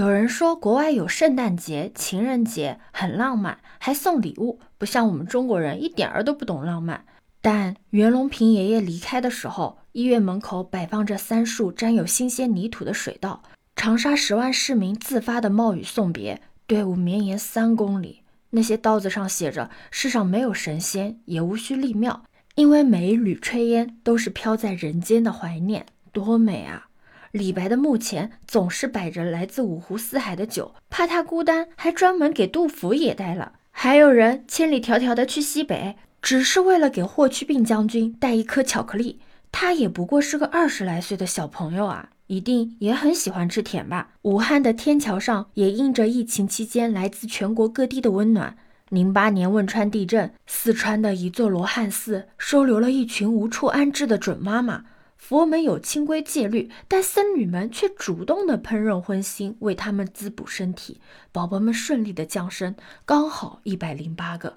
有人说国外有圣诞节、情人节，很浪漫，还送礼物，不像我们中国人一点儿都不懂浪漫。但袁隆平爷爷离开的时候，医院门口摆放着三束沾有新鲜泥土的水稻，长沙十万市民自发的冒雨送别，队伍绵延三公里。那些刀子上写着：“世上没有神仙，也无需立庙，因为每一缕炊烟都是飘在人间的怀念。”多美啊！李白的墓前总是摆着来自五湖四海的酒，怕他孤单，还专门给杜甫也带了。还有人千里迢迢的去西北，只是为了给霍去病将军带一颗巧克力。他也不过是个二十来岁的小朋友啊，一定也很喜欢吃甜吧。武汉的天桥上也印着疫情期间来自全国各地的温暖。零八年汶川地震，四川的一座罗汉寺收留了一群无处安置的准妈妈。佛门有清规戒律，但僧侣们却主动的烹饪荤腥，为他们滋补身体。宝宝们顺利的降生，刚好一百零八个。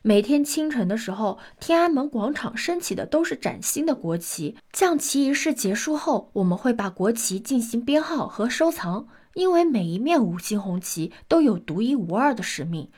每天清晨的时候，天安门广场升起的都是崭新的国旗。降旗仪式结束后，我们会把国旗进行编号和收藏，因为每一面五星红旗都有独一无二的使命。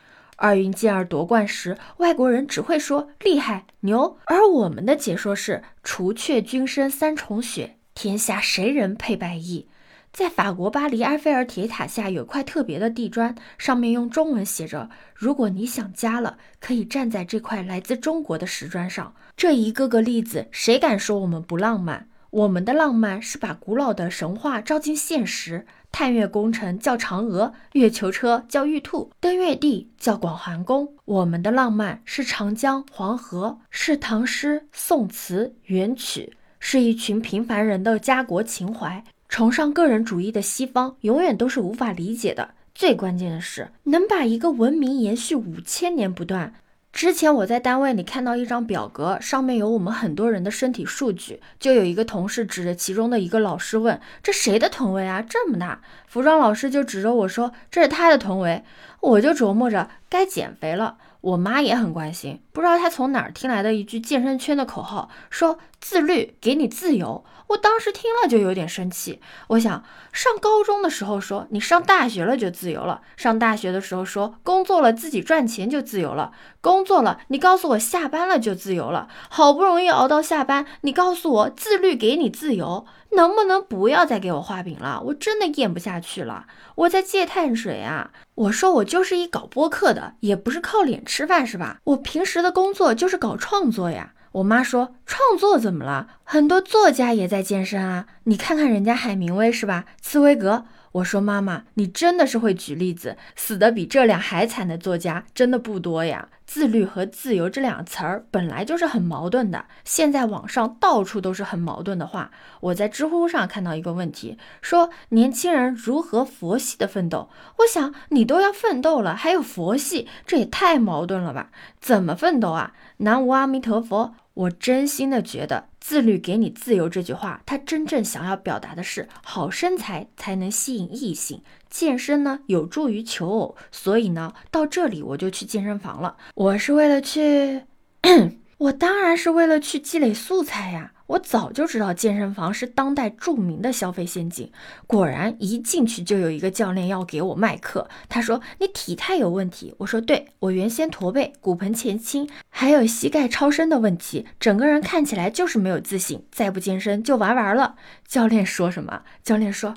奥运健儿夺冠时，外国人只会说厉害牛，而我们的解说是除却君身三重雪，天下谁人配白衣？在法国巴黎埃菲尔铁塔下有块特别的地砖，上面用中文写着：“如果你想家了，可以站在这块来自中国的石砖上。”这一个个例子，谁敢说我们不浪漫？我们的浪漫是把古老的神话照进现实。探月工程叫嫦娥，月球车叫玉兔，登月地叫广寒宫。我们的浪漫是长江、黄河，是唐诗、宋词、元曲，是一群平凡人的家国情怀。崇尚个人主义的西方永远都是无法理解的。最关键的是，能把一个文明延续五千年不断。之前我在单位里看到一张表格，上面有我们很多人的身体数据，就有一个同事指着其中的一个老师问：“这谁的臀围啊？这么大？”服装老师就指着我说：“这是他的臀围。”我就琢磨着该减肥了。我妈也很关心，不知道她从哪儿听来的一句健身圈的口号，说自律给你自由。我当时听了就有点生气。我想上高中的时候说你上大学了就自由了，上大学的时候说工作了自己赚钱就自由了，工作了你告诉我下班了就自由了，好不容易熬到下班，你告诉我自律给你自由。能不能不要再给我画饼了？我真的咽不下去了。我在戒碳水啊！我说我就是一搞播客的，也不是靠脸吃饭是吧？我平时的工作就是搞创作呀。我妈说创作怎么了？很多作家也在健身啊。你看看人家海明威是吧？茨威格。我说妈妈，你真的是会举例子，死的比这俩还惨的作家真的不多呀。自律和自由这两个词儿本来就是很矛盾的，现在网上到处都是很矛盾的话。我在知乎上看到一个问题，说年轻人如何佛系的奋斗。我想你都要奋斗了，还有佛系，这也太矛盾了吧？怎么奋斗啊？南无阿弥陀佛。我真心的觉得“自律给你自由”这句话，它真正想要表达的是好身材才能吸引异性，健身呢有助于求偶。所以呢，到这里我就去健身房了。我是为了去，我当然是为了去积累素材呀。我早就知道健身房是当代著名的消费陷阱，果然一进去就有一个教练要给我卖课。他说：“你体态有问题。”我说：“对，我原先驼背，骨盆前倾，还有膝盖超伸的问题，整个人看起来就是没有自信，再不健身就玩完了。”教练说什么？教练说：“。”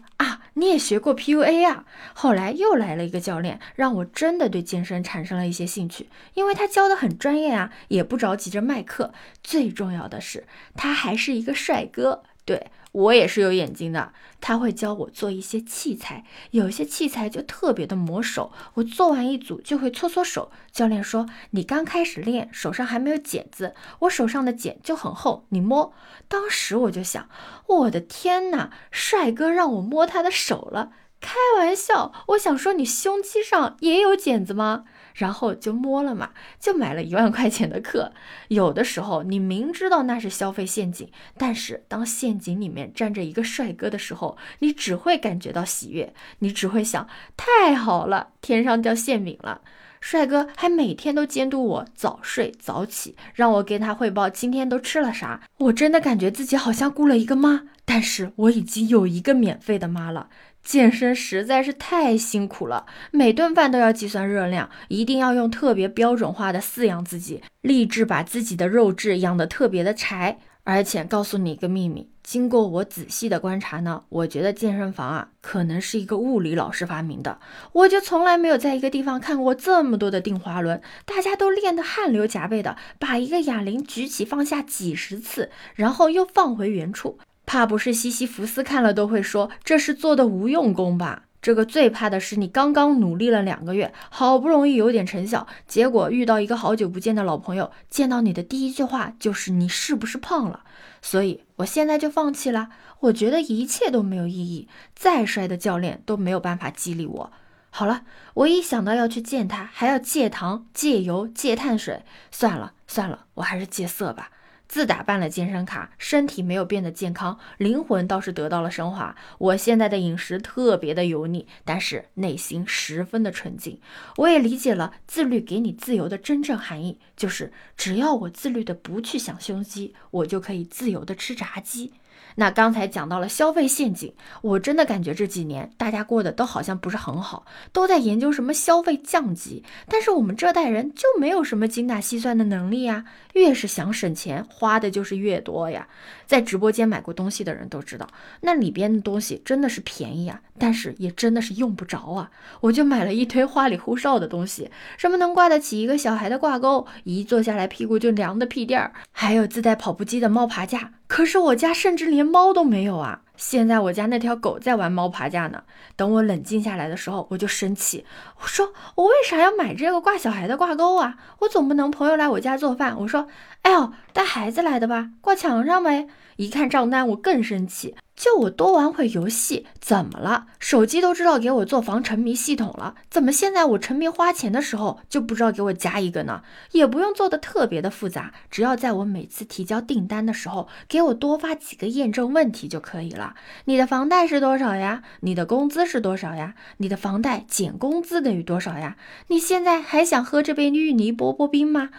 你也学过 PUA 啊？后来又来了一个教练，让我真的对健身产生了一些兴趣，因为他教的很专业啊，也不着急着卖课。最重要的是，他还是一个帅哥。对我也是有眼睛的，他会教我做一些器材，有些器材就特别的磨手，我做完一组就会搓搓手。教练说，你刚开始练，手上还没有茧子，我手上的茧就很厚，你摸。当时我就想，我的天哪，帅哥让我摸他的手了，开玩笑，我想说你胸肌上也有茧子吗？然后就摸了嘛，就买了一万块钱的课。有的时候你明知道那是消费陷阱，但是当陷阱里面站着一个帅哥的时候，你只会感觉到喜悦，你只会想太好了，天上掉馅饼了。帅哥还每天都监督我早睡早起，让我给他汇报今天都吃了啥。我真的感觉自己好像雇了一个妈，但是我已经有一个免费的妈了。健身实在是太辛苦了，每顿饭都要计算热量，一定要用特别标准化的饲养自己，立志把自己的肉质养得特别的柴。而且告诉你一个秘密，经过我仔细的观察呢，我觉得健身房啊，可能是一个物理老师发明的。我就从来没有在一个地方看过这么多的定滑轮，大家都练得汗流浃背的，把一个哑铃举起放下几十次，然后又放回原处。怕不是西西弗斯看了都会说这是做的无用功吧？这个最怕的是你刚刚努力了两个月，好不容易有点成效，结果遇到一个好久不见的老朋友，见到你的第一句话就是你是不是胖了？所以我现在就放弃了。我觉得一切都没有意义，再帅的教练都没有办法激励我。好了，我一想到要去见他，还要戒糖、戒油、戒碳水，算了算了，我还是戒色吧。自打办了健身卡，身体没有变得健康，灵魂倒是得到了升华。我现在的饮食特别的油腻，但是内心十分的纯净。我也理解了自律给你自由的真正含义，就是只要我自律的不去想胸肌，我就可以自由的吃炸鸡。那刚才讲到了消费陷阱，我真的感觉这几年大家过得都好像不是很好，都在研究什么消费降级，但是我们这代人就没有什么精打细算的能力呀，越是想省钱，花的就是越多呀。在直播间买过东西的人都知道，那里边的东西真的是便宜啊，但是也真的是用不着啊。我就买了一堆花里胡哨的东西，什么能挂得起一个小孩的挂钩，一坐下来屁股就凉的屁垫儿，还有自带跑步机的猫爬架。可是我家甚至连猫都没有啊！现在我家那条狗在玩猫爬架呢。等我冷静下来的时候，我就生气，我说我为啥要买这个挂小孩的挂钩啊？我总不能朋友来我家做饭，我说，哎呦，带孩子来的吧，挂墙上呗。一看账单，我更生气。就我多玩会游戏，怎么了？手机都知道给我做防沉迷系统了，怎么现在我沉迷花钱的时候就不知道给我加一个呢？也不用做的特别的复杂，只要在我每次提交订单的时候给我多发几个验证问题就可以了。你的房贷是多少呀？你的工资是多少呀？你的房贷减工资等于多少呀？你现在还想喝这杯芋泥波波冰吗？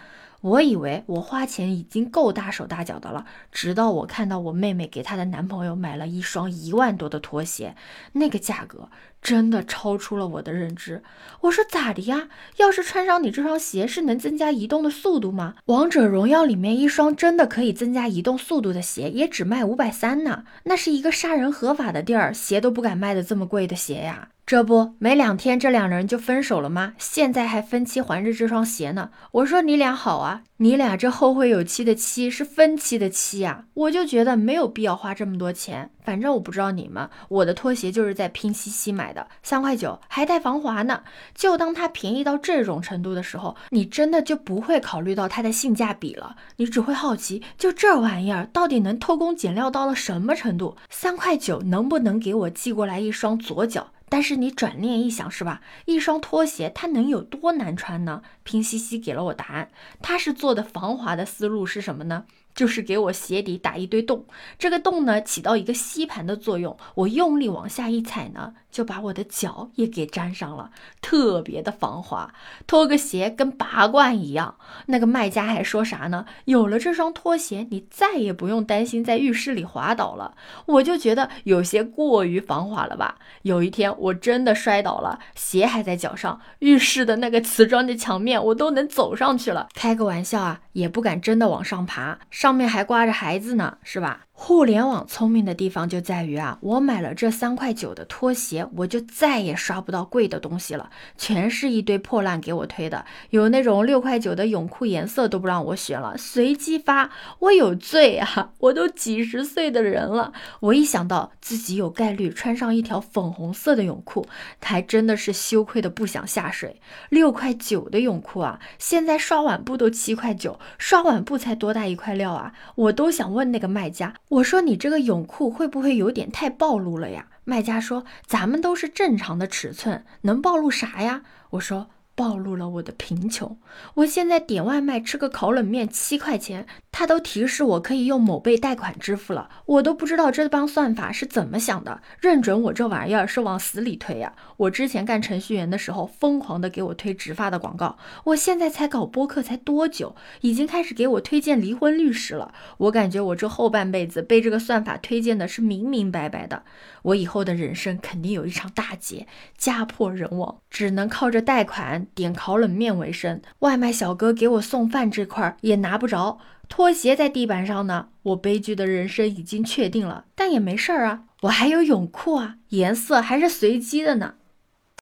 我以为我花钱已经够大手大脚的了，直到我看到我妹妹给她的男朋友买了一双一万多的拖鞋，那个价格真的超出了我的认知。我说咋的呀？要是穿上你这双鞋，是能增加移动的速度吗？王者荣耀里面一双真的可以增加移动速度的鞋，也只卖五百三呢。那是一个杀人合法的地儿，鞋都不敢卖的这么贵的鞋呀。这不没两天，这两人就分手了吗？现在还分期还着这双鞋呢。我说你俩好啊，你俩这后会有期的期是分期的期呀。我就觉得没有必要花这么多钱。反正我不知道你们，我的拖鞋就是在拼夕夕买的，三块九还带防滑呢。就当它便宜到这种程度的时候，你真的就不会考虑到它的性价比了，你只会好奇，就这玩意儿到底能偷工减料到了什么程度？三块九能不能给我寄过来一双左脚？但是你转念一想，是吧？一双拖鞋它能有多难穿呢？拼夕夕给了我答案，它是做的防滑的思路是什么呢？就是给我鞋底打一堆洞，这个洞呢起到一个吸盘的作用，我用力往下一踩呢，就把我的脚也给粘上了，特别的防滑，脱个鞋跟拔罐一样。那个卖家还说啥呢？有了这双拖鞋，你再也不用担心在浴室里滑倒了。我就觉得有些过于防滑了吧。有一天我真的摔倒了，鞋还在脚上，浴室的那个瓷砖的墙面我都能走上去了。开个玩笑啊，也不敢真的往上爬。上面还挂着孩子呢，是吧？互联网聪明的地方就在于啊，我买了这三块九的拖鞋，我就再也刷不到贵的东西了，全是一堆破烂给我推的。有那种六块九的泳裤，颜色都不让我选了，随机发，我有罪啊！我都几十岁的人了，我一想到自己有概率穿上一条粉红色的泳裤，还真的是羞愧的不想下水。六块九的泳裤啊，现在刷碗布都七块九，刷碗布才多大一块料啊？我都想问那个卖家。我说你这个泳裤会不会有点太暴露了呀？卖家说咱们都是正常的尺寸，能暴露啥呀？我说暴露了我的贫穷。我现在点外卖吃个烤冷面七块钱，他都提示我可以用某贝贷款支付了，我都不知道这帮算法是怎么想的，认准我这玩意儿是往死里推呀！我之前干程序员的时候，疯狂的给我推直发的广告，我现在才搞播客才多久，已经开始给我推荐离婚律师了。我感觉我这后半辈子被这个算法推荐的是明明白白的，我以后的人生肯定有一场大劫，家破人亡，只能靠着贷款点烤冷面为生，外卖小哥给我送饭这块儿也拿不着。拖鞋在地板上呢，我悲剧的人生已经确定了，但也没事儿啊，我还有泳裤啊，颜色还是随机的呢。